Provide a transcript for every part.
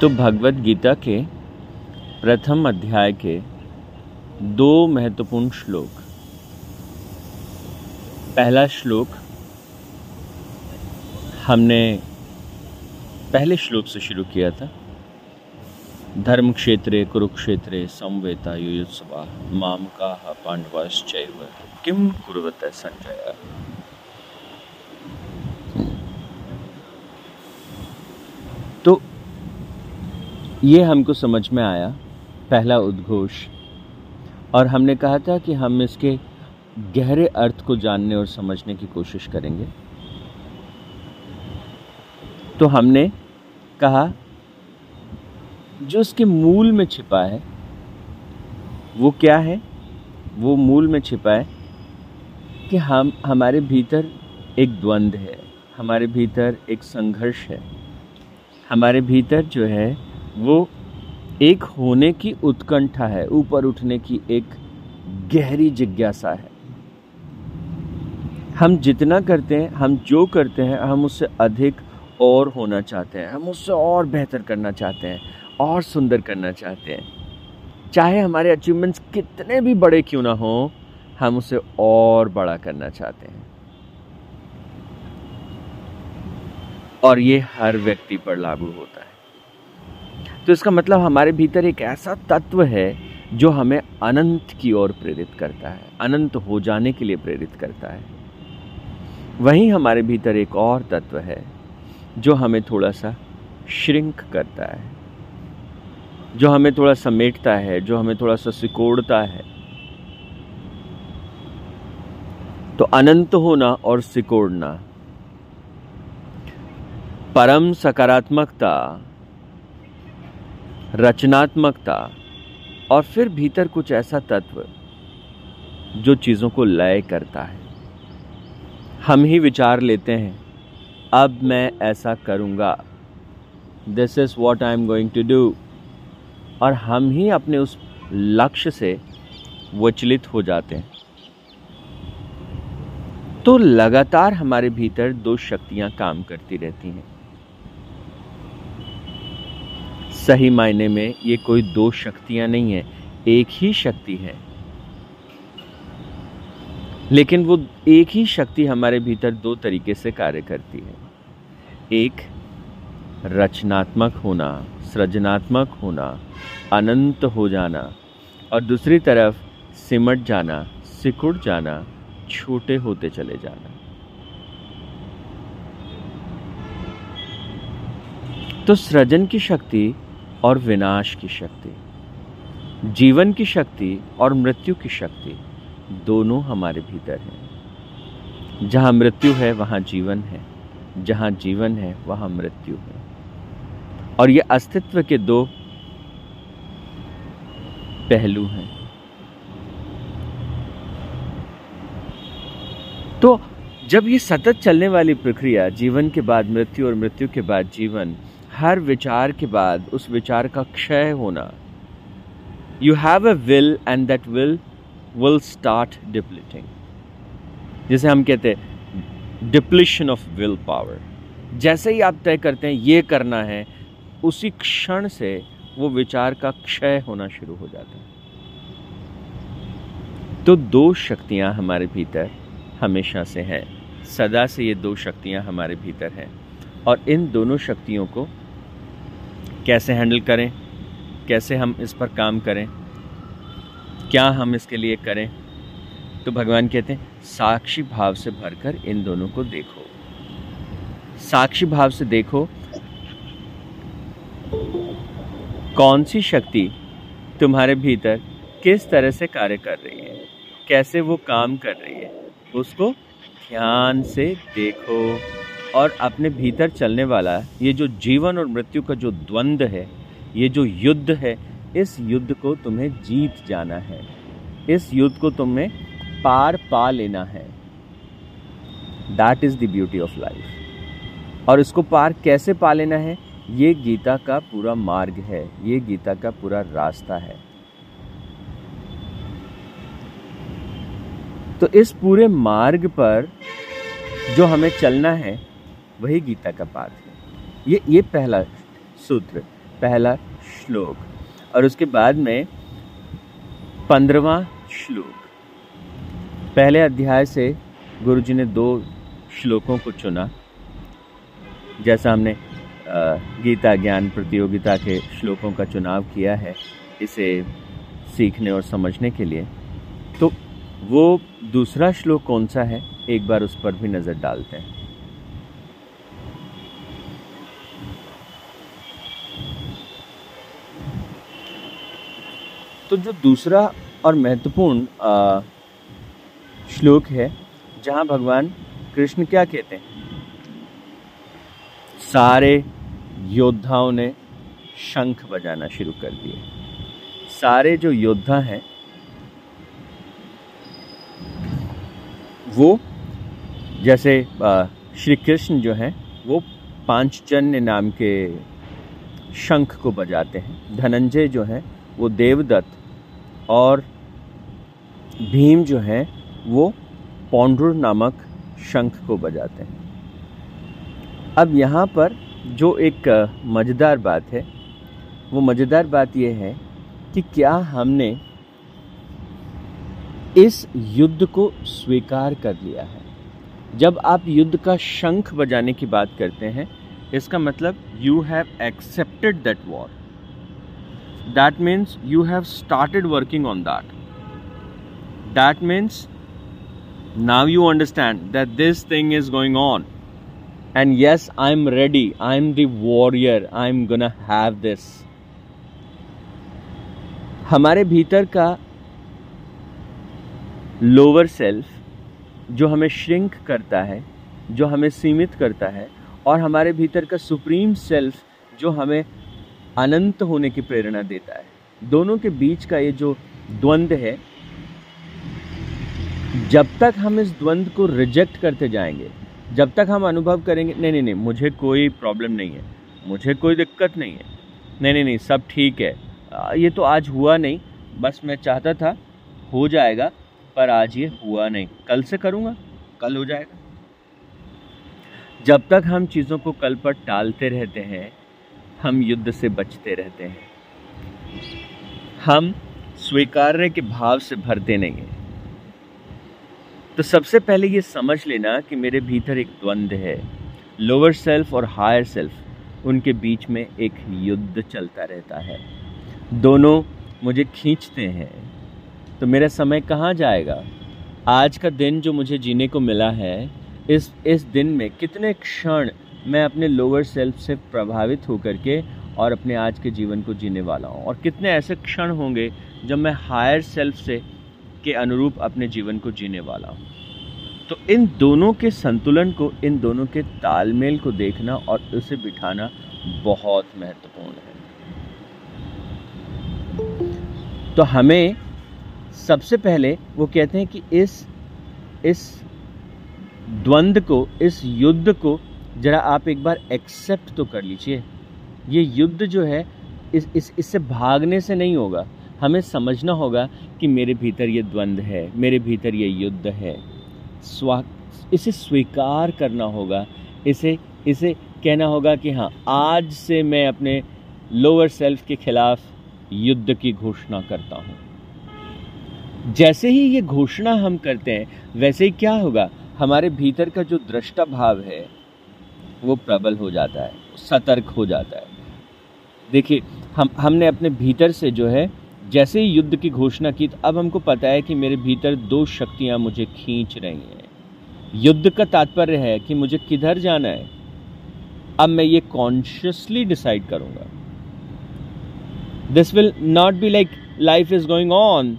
तो भगवत गीता के प्रथम अध्याय के दो महत्वपूर्ण श्लोक। पहला श्लोक हमने पहले श्लोक से शुरू किया था। धर्म क्षेत्रे कुरुक्षेत्रे, संवेता, युयुत्सवा माम का पांडवाश्चैव किम कुरुवत संजय? ये हमको समझ में आया, पहला उद्घोष। और हमने कहा था कि हम इसके गहरे अर्थ को जानने और समझने की कोशिश करेंगे। तो हमने कहा, जो उसके मूल में छिपा है, वो क्या है? वो मूल में छिपा है कि हम, हमारे भीतर एक द्वंद्व है, हमारे भीतर एक संघर्ष है, हमारे भीतर जो है वो एक होने की उत्कंठा है, ऊपर उठने की एक गहरी जिज्ञासा है। हम जितना करते हैं, हम जो करते हैं, हम उससे अधिक और होना चाहते हैं, हम उससे और बेहतर करना चाहते हैं, और सुंदर करना चाहते हैं। चाहे हमारे अचीवमेंट्स कितने भी बड़े क्यों ना हो, हम उसे और बड़ा करना चाहते हैं। और ये हर व्यक्ति पर लागू होता है। तो इसका मतलब हमारे भीतर एक ऐसा तत्व है जो हमें अनंत की ओर प्रेरित करता है, अनंत हो जाने के लिए प्रेरित करता है। वहीं हमारे भीतर एक और तत्व है जो हमें थोड़ा सा श्रिंक करता है, जो हमें थोड़ा समेटता है, जो हमें थोड़ा सा सिकोड़ता है। तो अनंत होना और सिकोड़ना, परम सकारात्मकता रचनात्मकता और फिर भीतर कुछ ऐसा तत्व जो चीज़ों को लय करता है। हम ही विचार लेते हैं, अब मैं ऐसा करूँगा। This is what I am going to do और हम ही अपने उस लक्ष्य से विचलित हो जाते हैं। तो लगातार हमारे भीतर दो शक्तियाँ काम करती रहती हैं। सही मायने में ये कोई दो शक्तियाँ नहीं है, एक ही शक्ति है। लेकिन वो एक ही शक्ति हमारे भीतर दो तरीके से कार्य करती है। एक, रचनात्मक होना, सृजनात्मक होना, अनंत हो जाना, और दूसरी तरफ़ सिमट जाना, सिकुड़ जाना, छोटे होते चले जाना। तो सृजन की शक्ति और विनाश की शक्ति, जीवन की शक्ति और मृत्यु की शक्ति दोनों हमारे भीतर हैं। जहाँ मृत्यु है, वहाँ जीवन है। जहाँ जीवन है, वहाँ मृत्यु है। और ये अस्तित्व के दो पहलू हैं। तो जब ये सतत चलने वाली प्रक्रिया, जीवन के बाद मृत्यु और मृत्यु के बाद जीवन हर विचार के बाद उस विचार का क्षय होना। You have a will and that will will start depleting जैसे हम कहते हैं डिप्लीशन ऑफ़ विल पावर जैसे ही आप तय करते हैं, ये करना है, उसी क्षण से वो विचार का क्षय होना शुरू हो जाता है। तो दो शक्तियाँ हमारे भीतर हमेशा से हैं। सदा से ये दो शक्तियाँ हमारे भीतर हैं। और इन दोनों शक्तियों को कैसे हैंडल करें, कैसे हम इस पर काम करें, क्या हम इसके लिए करें। तो भगवान कहते हैं, साक्षी भाव से भरकर इन दोनों को देखो। साक्षी भाव से देखो, कौन सी शक्ति तुम्हारे भीतर किस तरह से कार्य कर रही है, कैसे वो काम कर रही है, उसको ध्यान से देखो। और अपने भीतर चलने वाला ये जो जीवन और मृत्यु का जो द्वंद्व है, ये जो युद्ध है, इस युद्ध को तुम्हें जीत जाना है। इस युद्ध को तुम्हें पार पा लेना है। That is the beauty of life और इसको पार कैसे पा लेना है? ये गीता का पूरा मार्ग है, ये गीता का पूरा रास्ता है। तो इस पूरे मार्ग पर जो हमें चलना है वही गीता का पाठ है। ये ये पहला सूत्र, पहला श्लोक, और उसके बाद में पंद्रवा श्लोक। पहले अध्याय से गुरु जी ने दो श्लोकों को चुना। जैसा हमने गीता ज्ञान प्रतियोगिता के श्लोकों का चुनाव किया है, इसे सीखने और समझने के लिए। तो वो दूसरा श्लोक कौन सा है, एक बार उस पर भी नज़र डालते हैं। तो जो दूसरा और महत्वपूर्ण श्लोक है, जहाँ भगवान कृष्ण क्या कहते हैं? सारे योद्धाओं ने शंख बजाना शुरू कर दिए। सारे जो योद्धा हैं, वो जैसे श्री कृष्ण जो हैं, वो पांचजन्य नाम के शंख को बजाते हैं। धनंजय जो हैं, वो देवदत्त और भीम जो हैं, वो पौंड्रुर नामक शंख को बजाते हैं। अब यहाँ पर जो एक मज़ेदार बात है, वो मज़ेदार बात यह है कि क्या हमने इस युद्ध को स्वीकार कर लिया है? जब आप युद्ध का शंख बजाने की बात करते हैं, इसका मतलब you have accepted that war have started working on that that means now you understand that this thing is going on and yes I am ready I am the warrior I am gonna have this हमारे भीतर का lower self जो हमें shrink करता है, जो हमें सीमित करता है, और हमारे भीतर का सुप्रीम सेल्फ जो हमें अनंत होने की प्रेरणा देता है। दोनों के बीच का ये जो द्वंद्व है, जब तक हम इस द्वंद्व को रिजेक्ट करते जाएँगे, जब तक हम अनुभव करेंगे, नहीं नहीं नहीं, मुझे कोई प्रॉब्लम नहीं है, मुझे कोई दिक्कत नहीं है, नहीं नहीं नहीं, सब ठीक है ये तो आज हुआ नहीं, बस मैं चाहता था हो जाएगा, पर आज ये हुआ नहीं, कल से करूँगा, कल हो जाएगा। जब तक हम चीज़ों को कल पर टालते रहते हैं हम युद्ध से बचते रहते हैं। हम स्वीकार्य के भाव से भरते नहीं हैं। तो सबसे पहले ये समझ लेना कि मेरे भीतर एक द्वंद्व है। लोअर सेल्फ और हायर सेल्फ उनके बीच में एक युद्ध चलता रहता है। दोनों मुझे खींचते हैं। तो मेरा समय कहाँ जाएगा? आज का दिन जो मुझे जीने को मिला है, इस इस दिन में कितने क्षण मैं अपने लोअर सेल्फ से प्रभावित होकर के और अपने आज के जीवन को जीने वाला हूँ। और कितने ऐसे क्षण होंगे जब मैं हायर सेल्फ से के अनुरूप अपने जीवन को जीने वाला हूँ। तो इन दोनों के संतुलन को, इन दोनों के तालमेल को देखना और उसे बिठाना बहुत महत्वपूर्ण है। तो हमें सबसे पहले वो कहते हैं कि इस इस द्वंद्व को, इस युद्ध को ज़रा आप एक बार एक्सेप्ट तो कर लीजिए। ये युद्ध जो है, इस इस, इससे भागने से नहीं होगा। हमें समझना होगा कि मेरे भीतर ये द्वंद्व है, मेरे भीतर ये युद्ध है। स्वा, इसे स्वीकार करना होगा। इसे इसे कहना होगा कि हाँ आज से मैं अपने लोअर सेल्फ के खिलाफ युद्ध की घोषणा करता हूँ। जैसे ही ये घोषणा हम करते हैं, वैसे ही क्या होगा? हमारे भीतर का जो दृष्टा भाव है वो प्रबल हो जाता है, सतर्क हो जाता है। देखिए, हम, हमने अपने भीतर से जो है, जैसे ही युद्ध की घोषणा की तो अब हमको पता है कि मेरे भीतर दो शक्तियाँ मुझे खींच रही हैं। युद्ध का तात्पर्य है कि मुझे किधर जाना है। अब मैं ये कॉन्शियसली डिसाइड करूँगा। This will not be like life is going on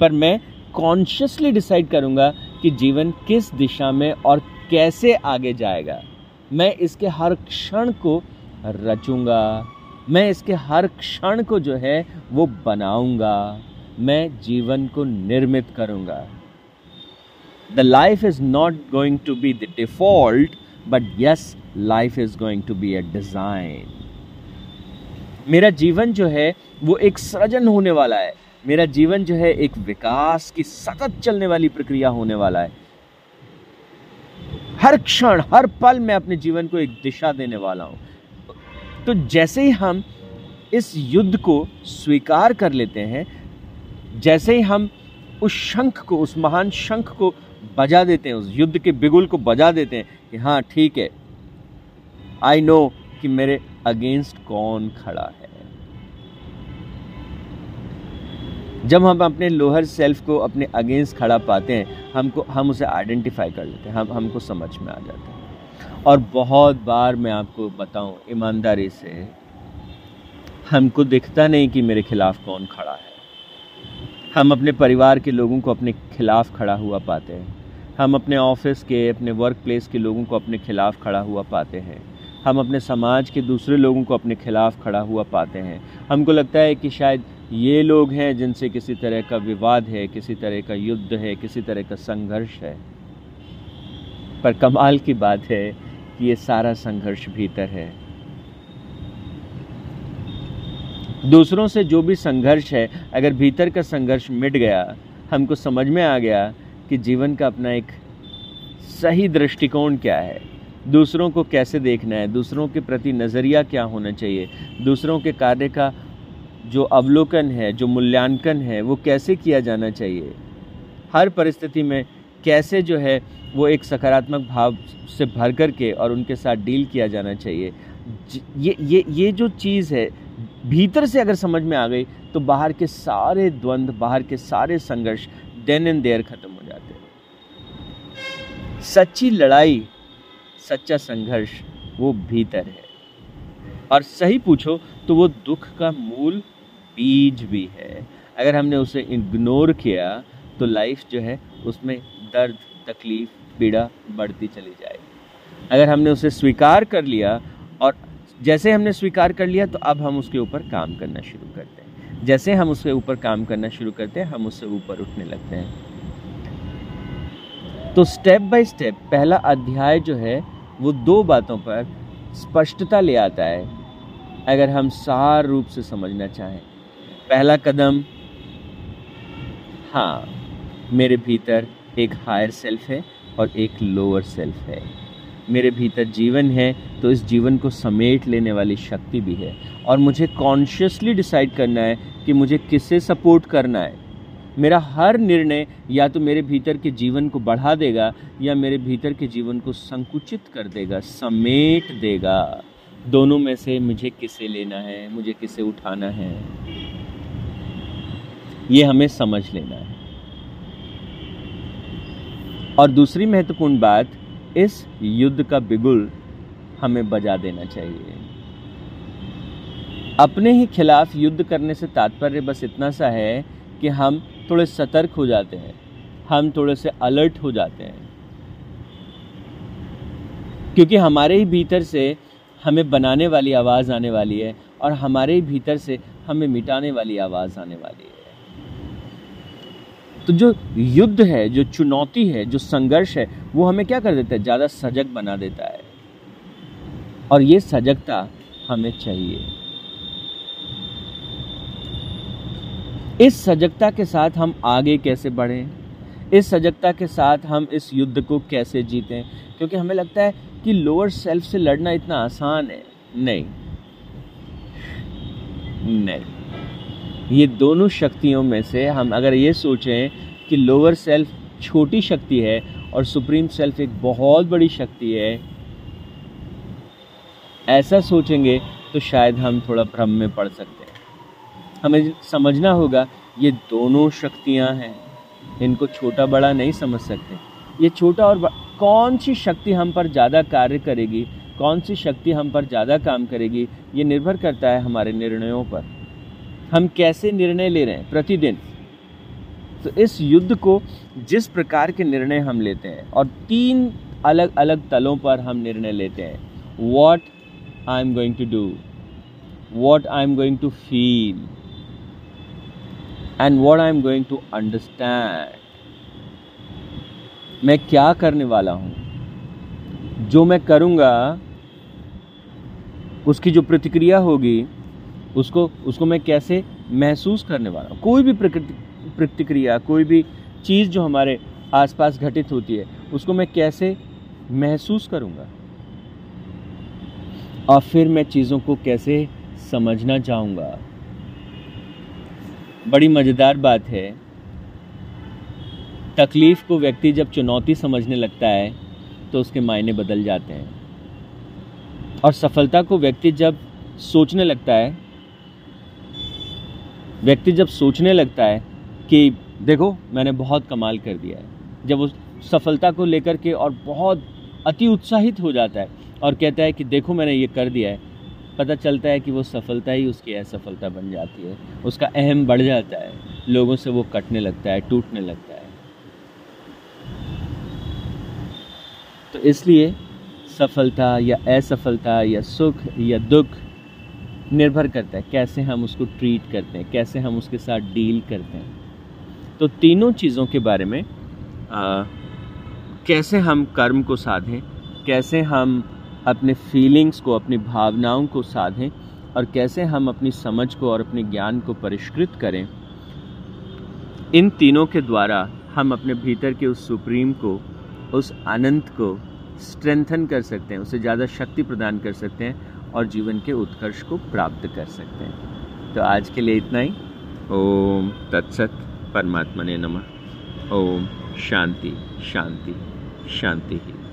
पर मैं कॉन्शियसली डिसाइड करूँगा कि जीवन किस दिशा में और कैसे आगे जाएगा। मैं इसके हर क्षण को रचूँगा। मैं इसके हर क्षण को जो है, वो बनाऊँगा। मैं जीवन को निर्मित करूँगा। The life is not going to be the default but yes life is going to be a design मेरा जीवन जो है, वो एक सृजन होने वाला है। मेरा जीवन जो है, एक विकास की सतत चलने वाली प्रक्रिया होने वाला है। हर क्षण, हर पल मैं अपने जीवन को एक दिशा देने वाला हूँ। तो जैसे ही हम इस युद्ध को स्वीकार कर लेते हैं, जैसे ही हम उस शंख को, उस महान शंख को बजा देते हैं, उस युद्ध के बिगुल को बजा देते हैं कि हाँ ठीक है। आई नो कि मेरे अगेंस्ट कौन खड़ा है। जब हम अपने लोअर सेल्फ को अपने अगेंस्ट खड़ा पाते हैं, हमको, हम उसे आइडेंटिफाई कर लेते हैं, हम, हमको समझ में आ जाता है। और बहुत बार मैं आपको बताऊँ, ईमानदारी से, हमको दिखता नहीं कि मेरे खिलाफ कौन खड़ा है। हम अपने परिवार के लोगों को अपने खिलाफ खड़ा हुआ पाते हैं। हम अपने ऑफ़िस के, अपने वर्क प्लेस के लोगों को अपने खिलाफ खड़ा हुआ पाते हैं। हम अपने समाज के दूसरे लोगों को अपने खिलाफ खड़ा हुआ पाते हैं। हमको लगता है कि शायद ये लोग हैं जिनसे किसी तरह का विवाद है, किसी तरह का युद्ध है, किसी तरह का संघर्ष है। पर कमाल की बात है कि ये सारा संघर्ष भीतर है। दूसरों से जो भी संघर्ष है, अगर भीतर का संघर्ष मिट गया, हमको समझ में आ गया कि जीवन का अपना एक सही दृष्टिकोण क्या है। दूसरों को कैसे देखना है? दूसरों के प्रति नज़रिया क्या होना चाहिए? दूसरों के कार्य का जो अवलोकन है, जो मूल्यांकन है, वो कैसे किया जाना चाहिए? हर परिस्थिति में कैसे जो है वो एक सकारात्मक भाव से भर कर के और उनके साथ डील किया जाना चाहिए? ये ये ये जो चीज़ है, भीतर से अगर समझ में आ गई तो बाहर के सारे द्वंद्व बाहर के सारे संघर्ष देन एंड देयर खत्म हो जाते हैं। सच्ची लड़ाई सच्चा संघर्ष, वो भीतर है। और सही पूछो तो वो दुख का मूल बीज भी है। अगर हमने उसे इग्नोर किया तो लाइफ जो है, उसमें दर्द, तकलीफ़, पीड़ा बढ़ती चली जाएगी। अगर हमने उसे स्वीकार कर लिया, और जैसे हमने स्वीकार कर लिया तो अब हम उसके ऊपर काम करना शुरू करते हैं। जैसे हम उसके ऊपर काम करना शुरू करते हैं, हम उससे ऊपर उठने लगते हैं। तो स्टेप बाय स्टेप पहला अध्याय जो है वो दो बातों पर स्पष्टता ले आता है, अगर हम सार रूप से समझना चाहें। पहला कदम हाँ मेरे भीतर एक हायर सेल्फ है और एक लोअर सेल्फ है। मेरे भीतर जीवन है तो इस जीवन को समेट लेने वाली शक्ति भी है। और मुझे कॉन्शियसली डिसाइड करना है कि मुझे किससे सपोर्ट करना है। मेरा हर निर्णय या तो मेरे भीतर के जीवन को बढ़ा देगा या मेरे भीतर के जीवन को संकुचित कर देगा, समेट देगा। दोनों में से मुझे किसे लेना है, मुझे किसे उठाना है, ये हमें समझ लेना है। और दूसरी महत्वपूर्ण बात, इस युद्ध का बिगुल हमें बजा देना चाहिए। अपने ही खिलाफ युद्ध करने से तात्पर्य बस इतना सा है कि हम थोड़े सतर्क हो जाते हैं। हम थोड़े से अलर्ट हो जाते हैं। क्योंकि हमारे ही भीतर से हमें बनाने वाली आवाज़ आने वाली है और हमारे ही भीतर से हमें मिटाने वाली आवाज़ आने वाली है। तो जो युद्ध है, जो चुनौती है, जो संघर्ष है, वो हमें क्या कर देता है? ज़्यादा सजग बना देता है। और ये सजगता हमें चाहिए। इस सजगता के साथ हम आगे कैसे बढ़ें? इस सजगता के साथ हम इस युद्ध को कैसे जीतें? क्योंकि हमें लगता है कि लोअर सेल्फ से लड़ना इतना आसान है। नहीं। नहीं। ये दोनों शक्तियों में से हम अगर ये सोचें कि लोअर सेल्फ छोटी शक्ति है और सुप्रीम सेल्फ एक बहुत बड़ी शक्ति है, ऐसा सोचेंगे तो शायद हम थोड़ा भ्रम में पड़ सकते हैं। हमें समझना होगा, ये दोनों शक्तियाँ हैं। इनको छोटा बड़ा नहीं समझ सकते। ये छोटा और कौन सी शक्ति हम पर ज़्यादा कार्य करेगी? कौन सी शक्ति हम पर ज़्यादा काम करेगी? ये निर्भर करता है हमारे निर्णयों पर। हम कैसे निर्णय ले रहे हैं प्रतिदिन? तो इस युद्ध को जिस प्रकार के निर्णय हम लेते हैं और तीन अलग अलग तलों पर हम निर्णय लेते हैं what I am going to do what I am going to feel and what I am going to understand मैं क्या करने वाला हूँ? जो मैं करूँगा, उसकी जो प्रतिक्रिया होगी, उसको उसको मैं कैसे महसूस करने वाला हूँ? कोई भी प्रतिक्रिया, कोई भी चीज़ जो हमारे आसपास घटित होती है, उसको मैं कैसे महसूस करूँगा? और फिर मैं चीज़ों को कैसे समझना चाहूँगा? बड़ी मज़ेदार बात है। तकलीफ़ को व्यक्ति जब चुनौती समझने लगता है तो उसके मायने बदल जाते हैं। और सफलता को व्यक्ति जब सोचने लगता है, व्यक्ति जब सोचने लगता है कि, देखो, मैंने बहुत कमाल कर दिया है। जब उस सफलता को लेकर के और बहुत अति उत्साहित हो जाता है और कहता है कि, देखो, मैंने ये कर दिया है। पता चलता है कि वो सफलता ही उसकी असफलता बन जाती है। उसका अहम बढ़ जाता है। लोगों से वो कटने लगता है टूटने लगता है। तो इसलिए सफलता या असफलता या सुख या दुख निर्भर करता है। कैसे हम उसको ट्रीट करते हैं कैसे हम उसके साथ डील करते हैं। तो तीनों चीज़ों के बारे में आ, कैसे हम कर्म को साधें कैसे हम अपने फीलिंग्स को, अपनी भावनाओं को साधें और कैसे हम अपनी समझ को और अपने ज्ञान को परिष्कृत करें। इन तीनों के द्वारा हम अपने भीतर के उस सुप्रीम को, उस आनंद को स्ट्रेंथन कर सकते हैं, उसे ज़्यादा शक्ति प्रदान कर सकते हैं और जीवन के उत्कर्ष को प्राप्त कर सकते हैं। तो आज के लिए इतना ही। ओम तत्सत परमात्मा ने नमः। ओम शांति शांति शांति ही।